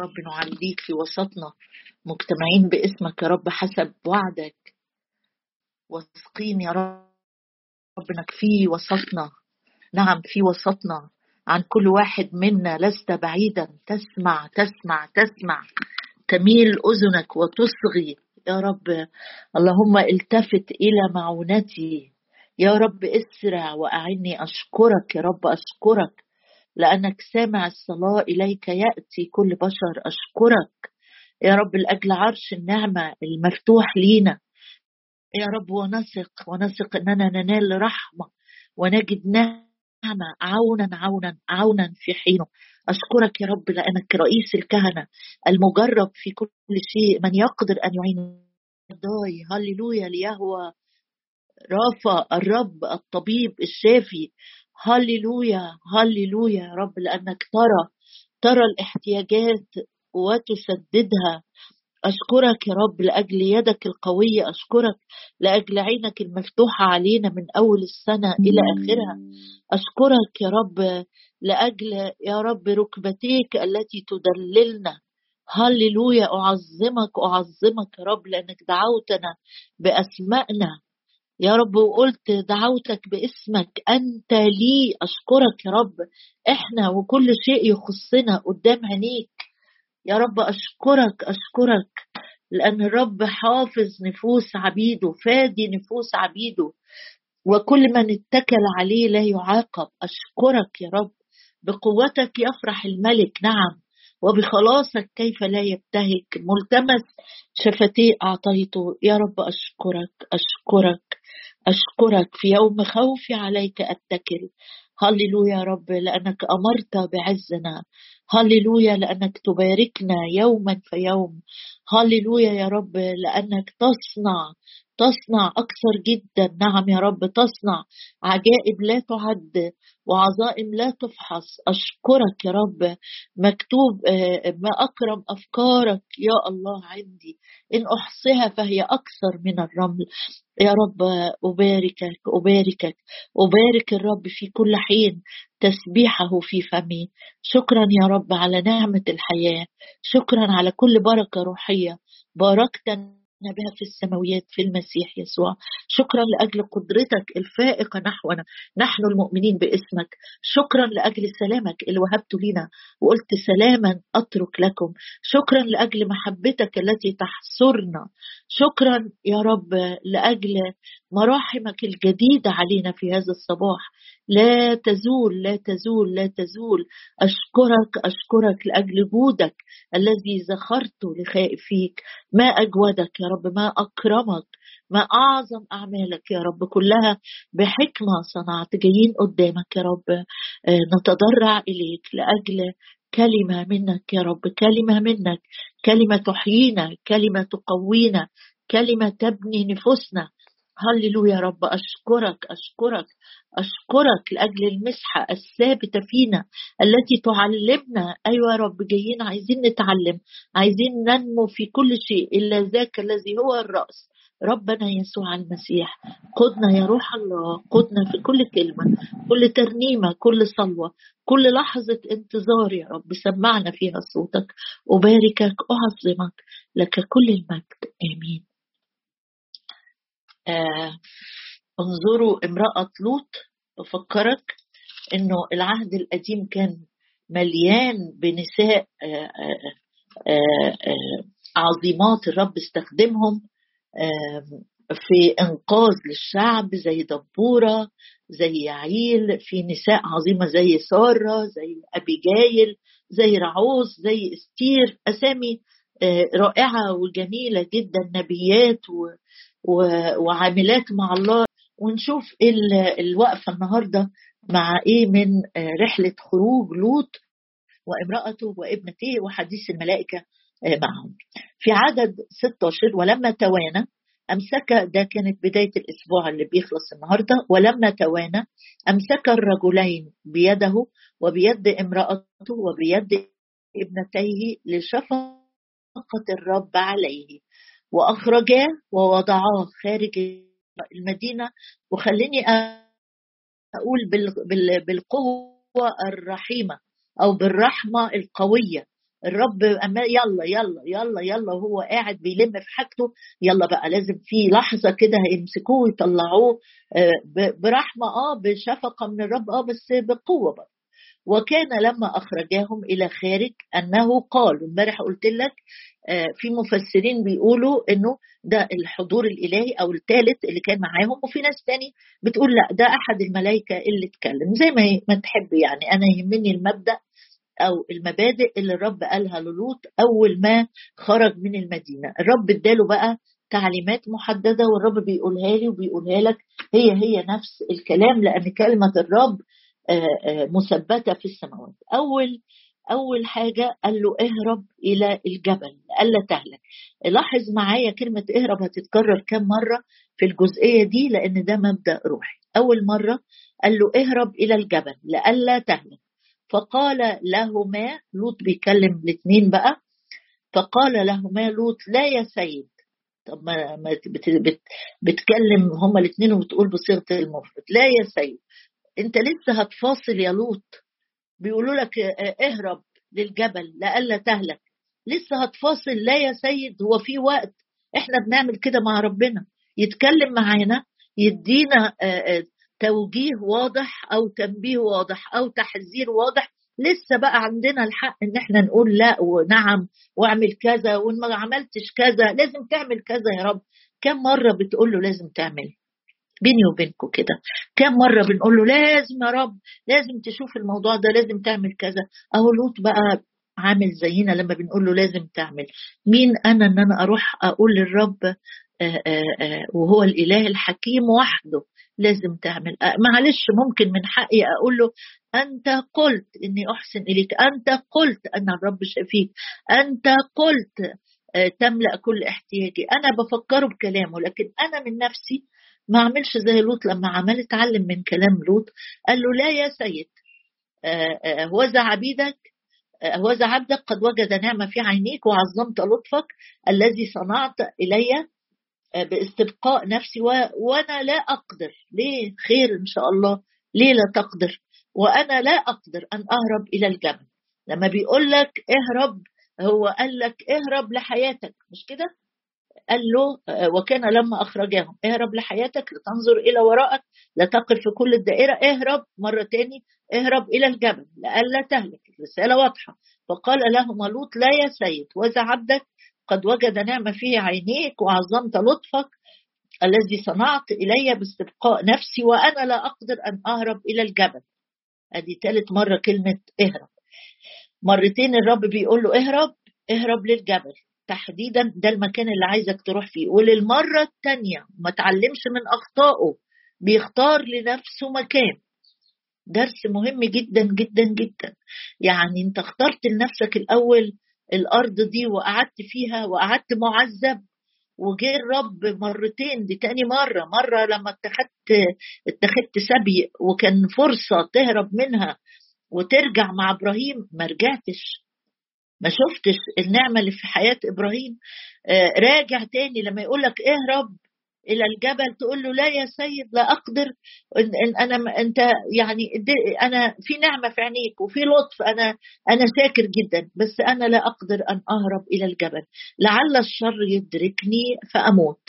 رب نعليك في وسطنا مجتمعين باسمك يا رب حسب وعدك. واثقين يا رب إنك في وسطنا. نعم في وسطنا. عن كل واحد منا لست بعيدا. تسمع تسمع تسمع. تميل أذنك وتصغي. يا رب اللهم التفت إلى معونتي. يا رب اسرع وأعني أشكرك. يا رب أشكرك. لأنك سامع الصلاة إليك يأتي كل بشر. أشكرك. يا رب لأجل عرش النعمة المفتوح لينا. يا رب ونثق ونثق إننا ننال رحمة ونجد نعمة عونا عونا عونا في حينه. أشكرك يا رب لأنك رئيس الكهنة المجرب في كل شيء. من يقدر أن يعين ضاي هللويا ليهوى رافا الرب الطبيب الشافي. هللويا هللويا يا رب لأنك ترى ترى الاحتياجات وتسددها. أشكرك يا رب لأجل يدك القوية أشكرك لأجل عينك المفتوحة علينا من أول السنة إلى آخرها. أشكرك يا رب لأجل يا رب ركبتيك التي تدللنا. هللويا أعظمك أعظمك يا رب لأنك دعوتنا بأسمائنا. يا رب وقلت دعوتك باسمك أنت لي. أشكرك يا رب. إحنا وكل شيء يخصنا قدام عينيك. يا رب أشكرك أشكرك لأن الرب حافظ نفوس عبيده فادي نفوس عبيده وكل من اتكل عليه لا يعاقب. أشكرك يا رب. بقوتك يفرح الملك نعم. وبخلاصك كيف لا يبتهج. ملتمس شفتيه أعطيته. يا رب أشكرك أشكرك. أشكرك في يوم خوفي عليك أتكل. هللويا يا رب لأنك أمرت بعزنا. هللويا لأنك تباركنا يوما فيوم هللويا يا رب لأنك تصنع تصنع أكثر جدا. نعم يا رب تصنع. عجائب لا تعد وعظائم لا تفحص. أشكرك يا رب. مكتوب آه، ما أكرم أفكارك يا الله عندي. إن أحصها فهي أكثر من الرمل. يا رب أباركك أباركك. أبارك الرب في كل حين. تسبيحه في فمي. شكرا يا رب على نعمة الحياة. شكرا على كل بركة روحية. باركتنا بها في السماويات في المسيح يسوع. شكرا لأجل قدرتك الفائقة نحونا. نحن المؤمنين باسمك. شكرا لأجل سلامك اللي وهبته لنا. وقلت سلاما أترك لكم. شكرا لأجل محبتك التي تحصرنا. شكرا يا رب لأجل مراحمك الجديدة علينا في هذا الصباح. لا تزول لا تزول لا تزول. أشكرك أشكرك لأجل جودك الذي زخرته لخائفيك ما أجودك يا رب ما أكرمك ما أعظم أعمالك يا رب. كلها بحكمة صنعت جايين قدامك يا رب. آه، نتضرع إليك لأجل كلمة منك يا رب. كلمة منك كلمة تحيينا كلمة تقوينا كلمة تبني نفوسنا. هللويا يا رب. أشكرك أشكرك أشكرك لأجل المسحة الثابتة فينا التي تعلمنا. أيوة يا رب جايين عايزين نتعلم عايزين ننمو في كل شيء إلا ذاك الذي هو الرأس. ربنا يسوع المسيح قدنا يا روح الله قدنا في كل كلمة كل ترنيمة كل صلوة كل لحظة انتظار يا رب. سمعنا فيها صوتك أباركك أعظمك لك كل المجد. آمين. آه انظروا امرأة لوط بفكرك إنه العهد القديم كان مليان بنساء آه آه آه عظيمات الرب استخدمهم في إنقاذ للشعب زي دبورة زي يعيل في نساء عظيمة زي سارة زي أبيجايل زي رعوز زي إستير أسامي رائعة وجميلة جدا نبيات وعاملات مع الله ونشوف الوقفة النهارده مع إيه من رحلة خروج لوط وامرأته وابنتيه وحديث الملائكة معهم. في عدد 16 ولما توانى أمسك ده كانت بداية الأسبوع اللي بيخلص النهاردة ولما توانى أمسك الرجلين بيده وبيد امرأته وبيد ابنتيه لشفقة الرب عليه. وأخرجاه ووضعاه خارج المدينة. وخليني أقول بالقوة الرحيمة أو بالرحمة القوية. الرب يلا يلا يلا يلا وهو قاعد بيلم في حاجته. يلا بقى لازم في لحظة كده هيمسكوه ويطلعوه آه، برحمة آه بشفقة من الرب آه بس بقوة بقى. وكان لما اخرجاهم إلى خارج أنه قال امبارح قلت لك في مفسرين بيقولوا إنه ده الحضور الإلهي أو الثالث اللي كان معاهم وفي ناس تاني بتقول لا ده أحد الملائكة اللي اتكلم. زي ما ما تحب يعني أنا يهمني المبدأ أو المبادئ اللي الرب قالها للوط أول ما خرج من المدينة. الرب اداله بقى تعليمات محددة والرب بيقولها لي وبيقولها لك. هي هي نفس الكلام لأن كلمة الرب آه، آه، مثبتة في السماوات. أول أول حاجة قال له اهرب إلى الجبل الا تهلك. لاحظ معايا كلمة اهرب هتتكرر كم مرة في الجزئية دي لأن ده مبدأ روحي. أول مرة قال له اهرب إلى الجبل لئلا تهلك. فقال لهما لوط بيكلم الاثنين بقى فقال لهما لوط لا يا سيد. طب ما بت بت بتكلم هما الاثنين وبتقول بصيغة المفرد لا يا سيد أنت لسه هتفاصل يا لوط. بيقولوا لك اهرب للجبل لئلا تهلك. لسه هتفاصل لا يا سيد هو في وقت إحنا بنعمل كده مع ربنا. يتكلم معانا يدينا توجيه واضح أو تنبيه واضح أو تحذير واضح. لسه بقى عندنا الحق إن إحنا نقول لا ونعم واعمل كذا وإن ما عملتش كذا لازم تعمل كذا يا رب. كم مرة بتقول له لازم تعمل؟ بيني وبينكم كده. كم مرة بنقول له لازم يا رب لازم تشوف الموضوع ده لازم تعمل كذا. أهو لوط بقى عامل زينا لما بنقول له لازم تعمل. مين أنا إن أنا أروح أقول للرب آآ آآ وهو الإله الحكيم وحده لازم تعمل. معلش ممكن من حقي أقول له أنت قلت إني أحسن إليك أنت قلت أن الرب شفيك أنت قلت تملأ كل احتياجي. أنا بفكره بكلامه لكن أنا من نفسي ما عملش زي لوط لما عمل اتعلم من كلام لوط قال له لا يا سيد هوذا عبيدك هوذا عبدك قد وجد نعمة في عينيك وعظمت لطفك الذي صنعت إلي باستبقاء نفسي و... وأنا لا أقدر. ليه؟ خير إن شاء الله. ليه لا تقدر؟ وأنا لا أقدر أن أهرب إلى الجبل. لما بيقول لك اهرب هو قال لك اهرب لحياتك. مش كده؟ قال له وكان لما أخرجهم اهرب لحياتك لتنظر إلى وراءك لا تقف في كل الدائرة اهرب مرة تاني اهرب إلى الجبل لئلا تهلك الرسالة واضحة. فقال لهما لوط لا يا سيد وذا عبدك قد وجد نعمة في عينيك وعظمت لطفك الذي صنعت إلي باستبقاء نفسي وأنا لا أقدر أن أهرب إلى الجبل. أدي ثالث مرة كلمة اهرب. مرتين الرب بيقول له اهرب اهرب للجبل. تحديدا ده المكان اللي عايزك تروح فيه. وللمرة التانية ما تعلمش من أخطائه بيختار لنفسه مكان. درس مهم جدا جدا جدا. يعني أنت اخترت لنفسك الأول الأرض دي وقعدت فيها وقعدت معذب وجه الرب مرتين دي تاني مرة. مرة لما اتخذت اتخذت سبي وكان فرصة تهرب منها وترجع مع إبراهيم ما رجعتش. ما شفتش النعمة اللي في حياة إبراهيم. آه راجع تاني لما يقول لك اهرب إلى الجبل تقول له لا يا سيد لا أقدر. إن, إن أنا أنت يعني أنا في نعمة في عينيك وفي لطف. أنا أنا شاكر جدا بس أنا لا أقدر أن أهرب إلى الجبل. لعل الشر يدركني فأموت.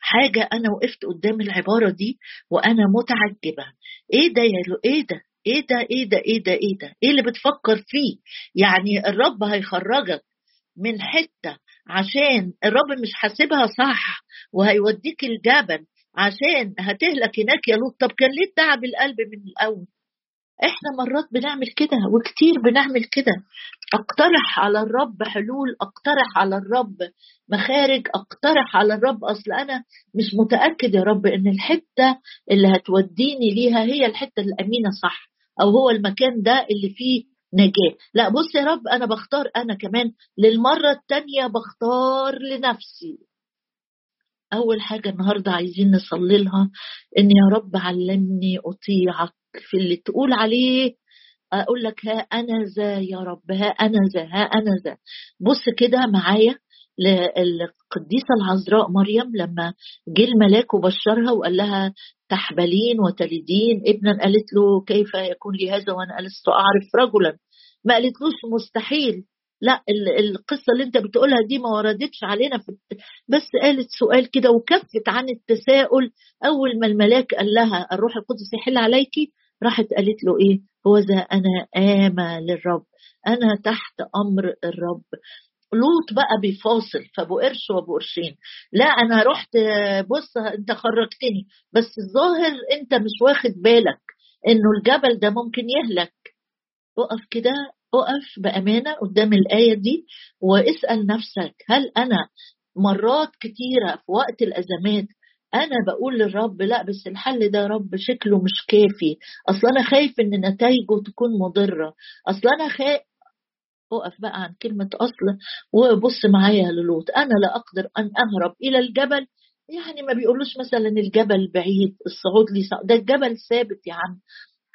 حاجة أنا وقفت قدام العبارة دي وأنا متعجبة. إيه ده يا إيه ده؟ إيه ده إيه ده إيه ده إيه ده؟ إيه اللي بتفكر فيه؟ يعني الرب هيخرجك من حتة عشان الرب مش حاسبها صح وهيوديك الجبل عشان هتهلك هناك يا لوط. طب كان ليه تعب القلب من الأول؟ إحنا مرات بنعمل كده وكتير بنعمل كده. أقترح على الرب حلول أقترح على الرب مخارج أقترح على الرب. أصل أنا مش متأكد يا رب إن الحتة اللي هتوديني ليها هي الحتة الأمينة صح. أو هو المكان ده اللي فيه نجاة. لا بص يا رب أنا بختار أنا كمان. للمرة التانية بختار لنفسي. أول حاجة النهارده عايزين نصلي لها إن يا رب علمني أطيعك في اللي تقول عليه. أقول لك ها أنا ذا يا رب ها أنا ذا ها أنا ذا. بص كده معايا. للقديسة العذراء مريم لما جه الملاك وبشرها وقال لها تحبلين وتلدين ابنا قالت له كيف يكون لي هذا وأنا لست أعرف رجلا؟ ما قالتلوش مستحيل. لا القصة اللي انت بتقولها دي ما وردتش علينا في بس قالت سؤال كده وكفت عن التساؤل. أول ما الملاك قال لها الروح القدس يحل عليكي راحت قالت له إيه؟ هو ذا أنا آمى للرب. أنا تحت أمر الرب. لوط بقى بيفاصل فابو قرش وابو قرشين. لا أنا رحت بص أنت خرجتني بس الظاهر أنت مش واخد بالك إنه الجبل ده ممكن يهلك. أقف كده أقف بأمانة قدام الآية دي واسأل نفسك هل أنا مرات كتيرة في وقت الأزمات أنا بقول للرب لا بس الحل ده يا رب شكله مش كافي. أصل أنا خايف إن نتائجه تكون مضرة. أصل أنا خايف اقف بقى عن كلمة أصل وبص معايا للوط أنا لا أقدر أن أهرب إلى الجبل. يعني ما بيقولوش مثلا الجبل بعيد الصعود لي. ده الجبل ثابت يا عم.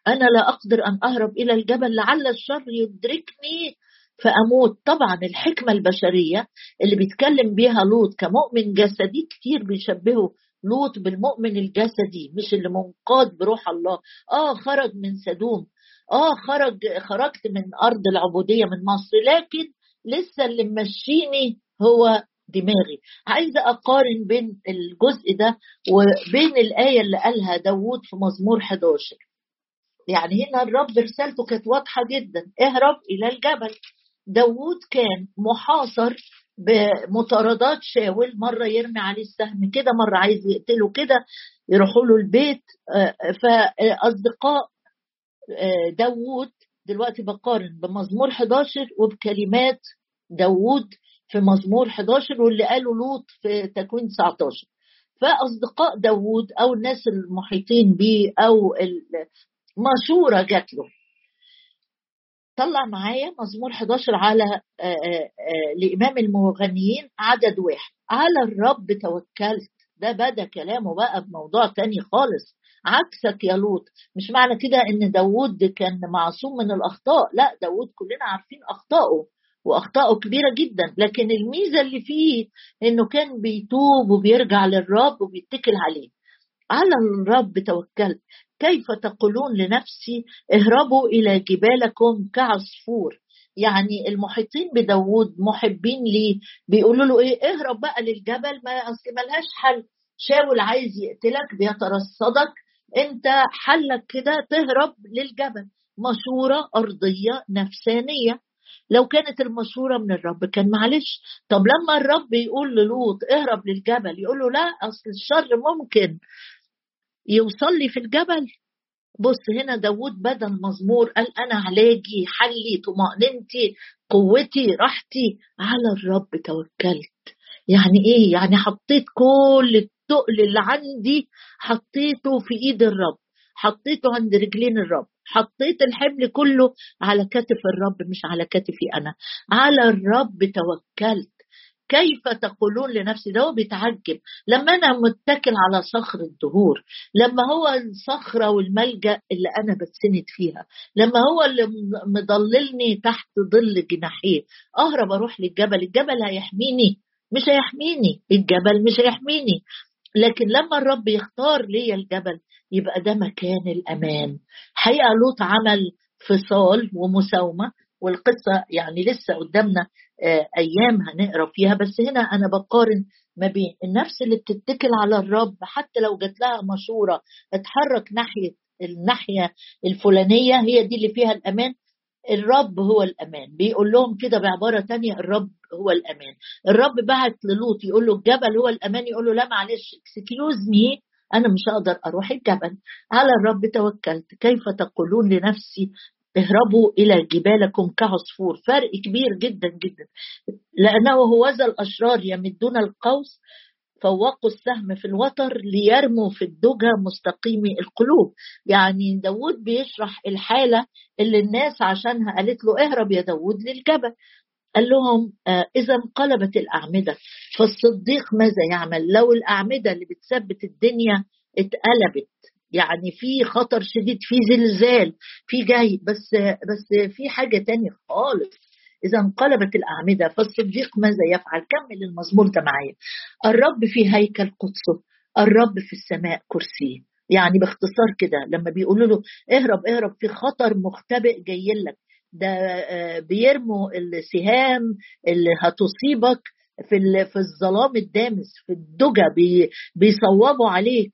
أنا لا أقدر أن أهرب إلى الجبل لعل الشر يدركني فأموت. طبعا الحكمة البشرية اللي بيتكلم بيها لوط كمؤمن جسدي كتير بيشبهه لوط بالمؤمن الجسدي مش اللي منقاد بروح الله. آه خرج من سدوم. آه خرج خرجت من أرض العبودية من مصر لكن لسه اللي ممشيني هو دماغي. عايزة أقارن بين الجزء ده وبين الآية اللي قالها داوود في مزمور 11 يعني هنا الرب رسالته كانت واضحة جدا. اهرب إلى الجبل. داوود كان محاصر بمطاردات شاول. مرة يرمي عليه السهم كده مرة عايز يقتله كده يروحوا له البيت. آه، فأصدقاء آه، داوود دلوقتي بقارن بمزمور 11 وبكلمات داوود في مزمور 11 واللي قاله لوط في تكوين 19 فأصدقاء داوود أو الناس المحيطين به أو مشورة جات له. طلع معايا مزمور 11 على آه، آه، لإمام المغنيين عدد واحد. على الرب توكلت. ده بدأ كلامه بقى بموضوع تاني خالص. عكسك يا لوط. مش معنى كده إن داوود كان معصوم من الأخطاء. لا داوود كلنا عارفين اخطائه واخطائه كبيرة جدا. لكن الميزة اللي فيه إنه كان بيتوب وبيرجع للرب وبيتكل عليه. على الرب توكلت كيف تقولون لنفسي اهربوا إلى جبالكم كعصفور. يعني المحيطين بداوود محبين ليه. بيقولوا له إيه؟ اهرب بقى للجبل ما أصل ملهاش حل. شاول عايز يقتلك بيترصدك انت حلك كده تهرب للجبل. مشورة أرضية نفسانية. لو كانت المشورة من الرب كان معلش. طب لما الرب يقول للوط اهرب للجبل يقول له لا أصل الشر ممكن يوصل لي في الجبل. بص هنا داود بدل مزمور قال أنا علاجي حلي طمأنينتي قوتي راحتي على الرب توكلت. يعني إيه؟ يعني حطيت كل التقل اللي عندي حطيته في إيد الرب حطيته عند رجلين الرب حطيت الحمل كله على كتف الرب مش على كتفي أنا على الرب توكلت. كيف تقولون لنفسي؟ ده هو بيتعجب. لما أنا متكل على صخر الدهور لما هو الصخرة والملجأ اللي أنا بتسند فيها لما هو اللي مضللني تحت ظل جناحيه. أهرب أروح للجبل الجبل هيحميني مش هيحميني الجبل مش هيحميني. لكن لما الرب يختار لي الجبل يبقى ده مكان الأمان. حقيقة لوط عمل فصال ومساومة والقصة يعني لسه قدامنا آه، أيام هنقرأ فيها. بس هنا أنا بقارن ما بين النفس اللي بتتكل على الرب حتى لو جات لها مشوره اتحرك ناحية الناحية الفلانية هي دي اللي فيها الأمان. الرب هو الأمان. بيقول لهم كده بعبارة تانية الرب هو الأمان. الرب بعت للوط يقول له الجبل هو الأمان يقول له لا معلش excuse me أنا مش هقدر أروح الجبل. على الرب توكلت كيف تقولون لنفسي اهربوا إلى جبالكم كعصفور؟ فرق كبير جدا جدا. لأنه هو ذا الأشرار يمدون القوس فوقوا السهم في الوتر ليرموا في الدجى مستقيمي القلوب. يعني داود بيشرح الحالة اللي الناس عشانها قالت له اهرب يا داود للجبل. قال لهم آه إذا انقلبت الأعمدة. فالصديق ماذا يعمل؟ لو الأعمدة اللي بتثبت الدنيا اتقلبت. يعني في خطر شديد في زلزال في جاي بس بس في حاجة تانية خالص. إذا انقلبت الأعمدة فالصديق ماذا يفعل؟ كمل المزمور ده معايا الرب في هيكل قدسه الرب في السماء كرسيه. يعني باختصار كده لما بيقولوا له اهرب اهرب في خطر مختبئ جاي لك. ده آه، بيرموا السهام اللي هتصيبك في في الظلام الدامس في الدجى بي بيصوبوا عليك.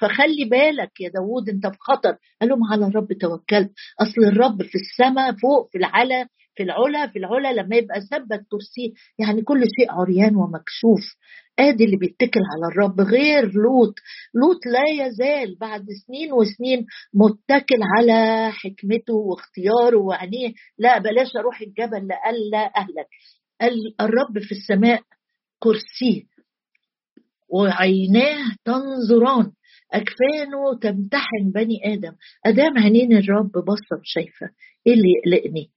فخلي بالك يا داوود انت في خطر. قال لهم على الرب توكلت. أصل الرب في السماء فوق في العلا في العلا في العلا لما يبقى ثبت كرسي يعني كل شيء عريان ومكشوف آدي اللي بيتكل على الرب غير لوط. لوط لا يزال بعد سنين وسنين متكل على حكمته واختياره وعينيه. لا بلاش أروح الجبل لألا أهلك. الرب في السماء كرسيه وعيناه تنظران. أكفانه تمتحن بني آدم. أدام عينين الرب بصر شايفة إيه اللي يقلقني؟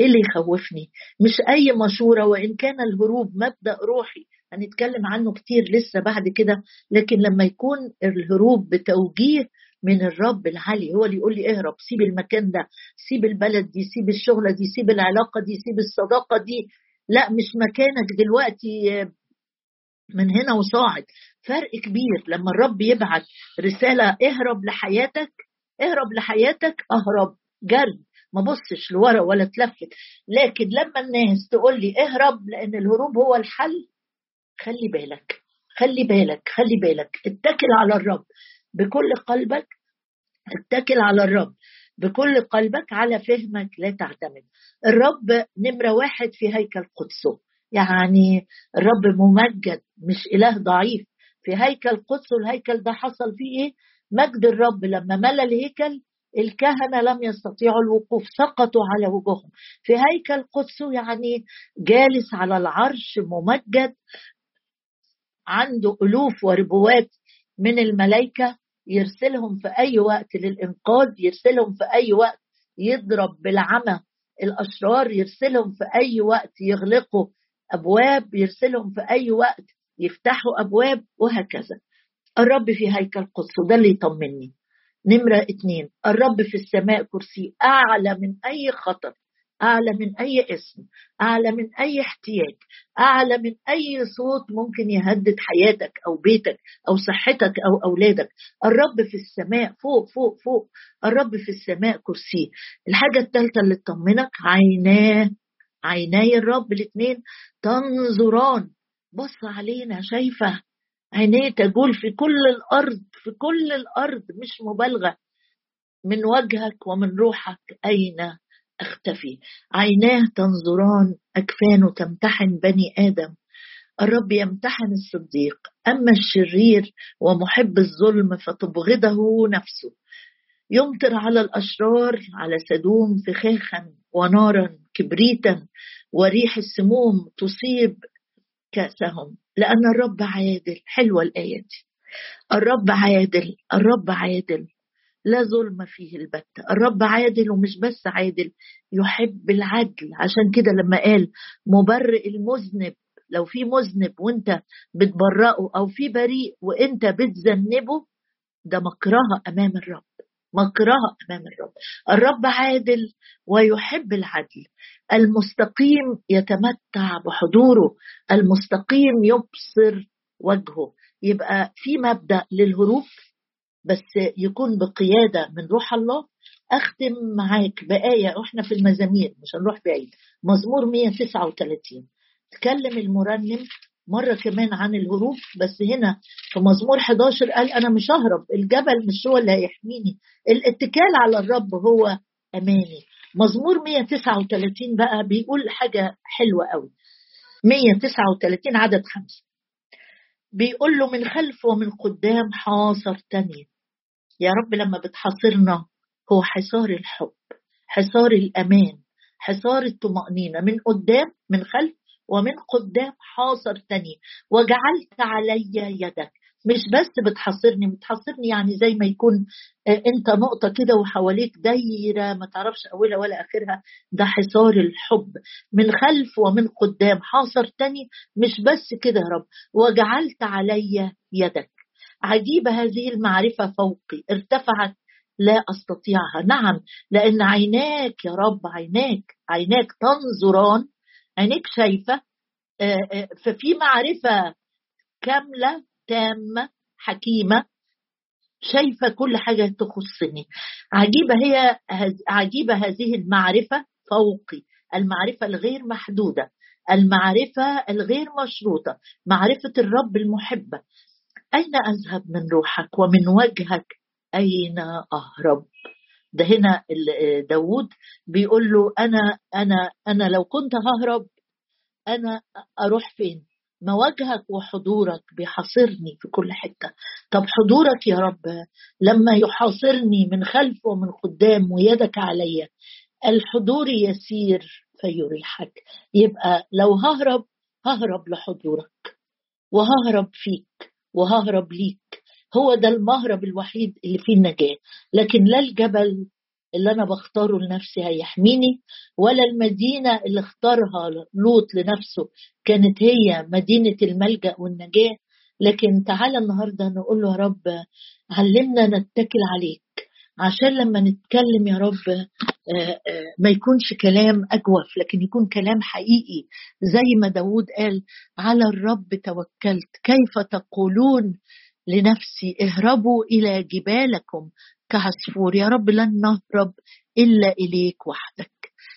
إيه اللي يخوفني؟ مش أي مشورة وإن كان الهروب مبدأ روحي. هنتكلم عنه كتير لسه بعد كده لكن لما يكون الهروب بتوجيه من الرب العلي هو اللي يقول لي اهرب سيب المكان ده سيب البلد دي سيب الشغلة دي سيب العلاقة دي سيب الصداقة دي. لا مش مكانك دلوقتي من هنا وصاعد. فرق كبير. لما الرب يبعت رسالة اهرب لحياتك اهرب لحياتك اهرب. جري. ما بصش لورا ولا تلفت. لكن لما الناس تقول لي اهرب لأن الهروب هو الحل خلي بالك خلي بالك خلي بالك. اتكل على الرب بكل قلبك اتكل على الرب بكل قلبك على فهمك لا تعتمد. الرب نمرة واحد في هيكل قدسه. يعني الرب ممجد مش إله ضعيف. في هيكل قدسه الهيكل ده حصل فيه إيه؟ مجد الرب. لما ملى الهيكل الكهنة لم يستطيعوا الوقوف سقطوا على وجوههم. في هيكل قدسه يعني جالس على العرش ممجد عنده ألوف وربوات من الملائكة يرسلهم في أي وقت للإنقاذ يرسلهم في أي وقت يضرب بالعمى الأشرار يرسلهم في أي وقت يغلقوا أبواب يرسلهم في أي وقت يفتحوا أبواب وهكذا. الرب في هيكل قدس وده اللي يطمني. نمرة اتنين الرب في السماء كرسي. أعلى من أي خطر. أعلى من أي اسم. أعلى من أي احتياج. أعلى من أي صوت ممكن يهدد حياتك أو بيتك أو صحتك أو أولادك. الرب في السماء. فوق فوق فوق. الرب في السماء كرسيه الحاجة الثالثة اللي تطمنك عيناه. عيناي الرب الاثنين. تنظران. بص علينا شايفة. عينيه تجول في كل الأرض في كل الأرض مش مبالغة. من وجهك ومن روحك أين أختفي؟ عيناه تنظران أكفانه تمتحن بني آدم. الرب يمتحن الصديق أما الشرير ومحب الظلم فتبغضه نفسه. يمطر على الأشرار على سدوم فخاخا ونارا كبريتا. وريح السموم تصيب كأسهم. لأن الرب عادل. حلوة الآية دي. الرب عادل. الرب عادل. لا ظلم فيه البتة الرب عادل ومش بس عادل. يحب العدل. عشان كده لما قال مبرئ المذنب. لو في مذنب وانت بتبرئه أو في بريء وانت بتذنبه ده مكرهة أمام الرب. مكرهه أمام الرب. الرب عادل ويحب العدل. المستقيم يتمتع بحضوره. المستقيم يبصر وجهه. يبقى في مبدأ للهروب بس يكون بقيادة من روح الله. أختم معاك بآية وإحنا في المزامير مش هنروح بعيد. مزمور 139 تكلم المرنم مرة كمان عن الهروب بس هنا في مزمور 11 قال أنا مش ههرب الجبل مش هو اللي هيحميني الاتكال على الرب هو أماني مزمور 139 بقى بيقول حاجة حلوة قوي. 139 عدد خمسة. بيقول له من خلف ومن قدام حاصرتني. يا رب لما بتحاصرنا هو حصار الحب حصار الأمان حصار الطمأنينة. من قدام من خلف ومن قدام حاصرتني وجعلت علي يدك. مش بس بتحصرني بتحصرني يعني زي ما يكون آه، انت نقطة كده وحواليك دايرة ما تعرفش أولها ولا آخرها. ده حصار الحب. من خلف ومن قدام حاصرتني مش بس كده يا رب. وجعلت علي يدك. عجيبه هذه المعرفة فوقي. ارتفعت لا أستطيعها. نعم لأن عيناك يا رب عيناك عيناك تنظران عينيك شايفة آه، آه، ففي معرفة كاملة تامة حكيمة شايفة كل حاجة تخصني. عجيبة هي عجيبة هذه المعرفة الفوقي المعرفة الغير محدودة المعرفة الغير مشروطة معرفة الرب المحبة. أين أذهب من روحك ومن وجهك؟ أين أهرب؟ ده هنا داود بيقول له أنا أنا أنا لو كنت ههرب أنا أروح فين؟ ما وجهك وحضورك بيحاصرني في كل حتة. طب حضورك يا رب لما يحاصرني من خلف ومن قدام ويدك عليا الحضور يسير فيريحك. يبقى لو ههرب ههرب لحضورك وههرب فيك وههرب ليك. هو ده المهرب الوحيد اللي فيه النجاة. لكن لا الجبل اللي أنا بختاره لنفسي هيحميني ولا المدينة اللي اختارها لوط لنفسه كانت هي مدينة الملجأ والنجاة. لكن تعالى النهاردة نقول له يا رب علمنا نتكل عليك. عشان لما نتكلم يا رب آه، آه، ما يكونش كلام أجوف لكن يكون كلام حقيقي. زي ما داود قال على الرب توكلت. كيف تقولون لنفسي اهربوا إلى جبالكم كعصفور يا رب لن نهرب إلا إليك وحدك.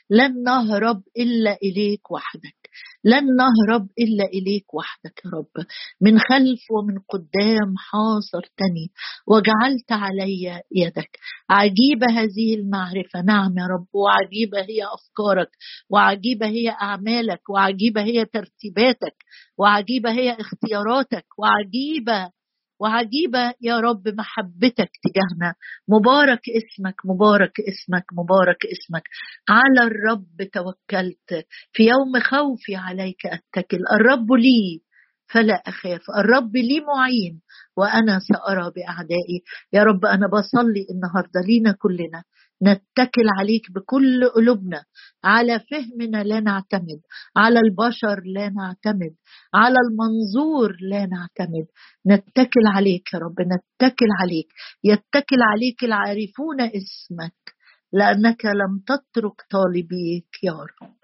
لن نهرب إلا إليك وحدك. لن نهرب إلا إليك وحدك يا رب. من خلف ومن قدام حاصرتني وجعلت علي يدك. عجيبة هذه المعرفة. نعم يا رب. وعجيبة هي أفكارك. وعجيبة هي أعمالك. وعجيبة هي ترتيباتك. وعجيبة هي اختياراتك. وعجيبة وعجيبة يا رب محبتك تجاهنا. مبارك اسمك مبارك اسمك مبارك اسمك. على الرب توكلت. في يوم خوفي عليك أتكل. الرب لي فلا أخاف. الرب لي معين وأنا سأرى بأعدائي. يا رب أنا بصلي النهاردة لينا كلنا. نتكل عليك بكل قلوبنا على فهمنا لا نعتمد على البشر لا نعتمد على المنظور لا نعتمد. نتكل عليك يا رب نتكل عليك. يتكل عليك العارفون اسمك لأنك لم تترك طالبيك يا رب.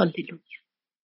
هللويا.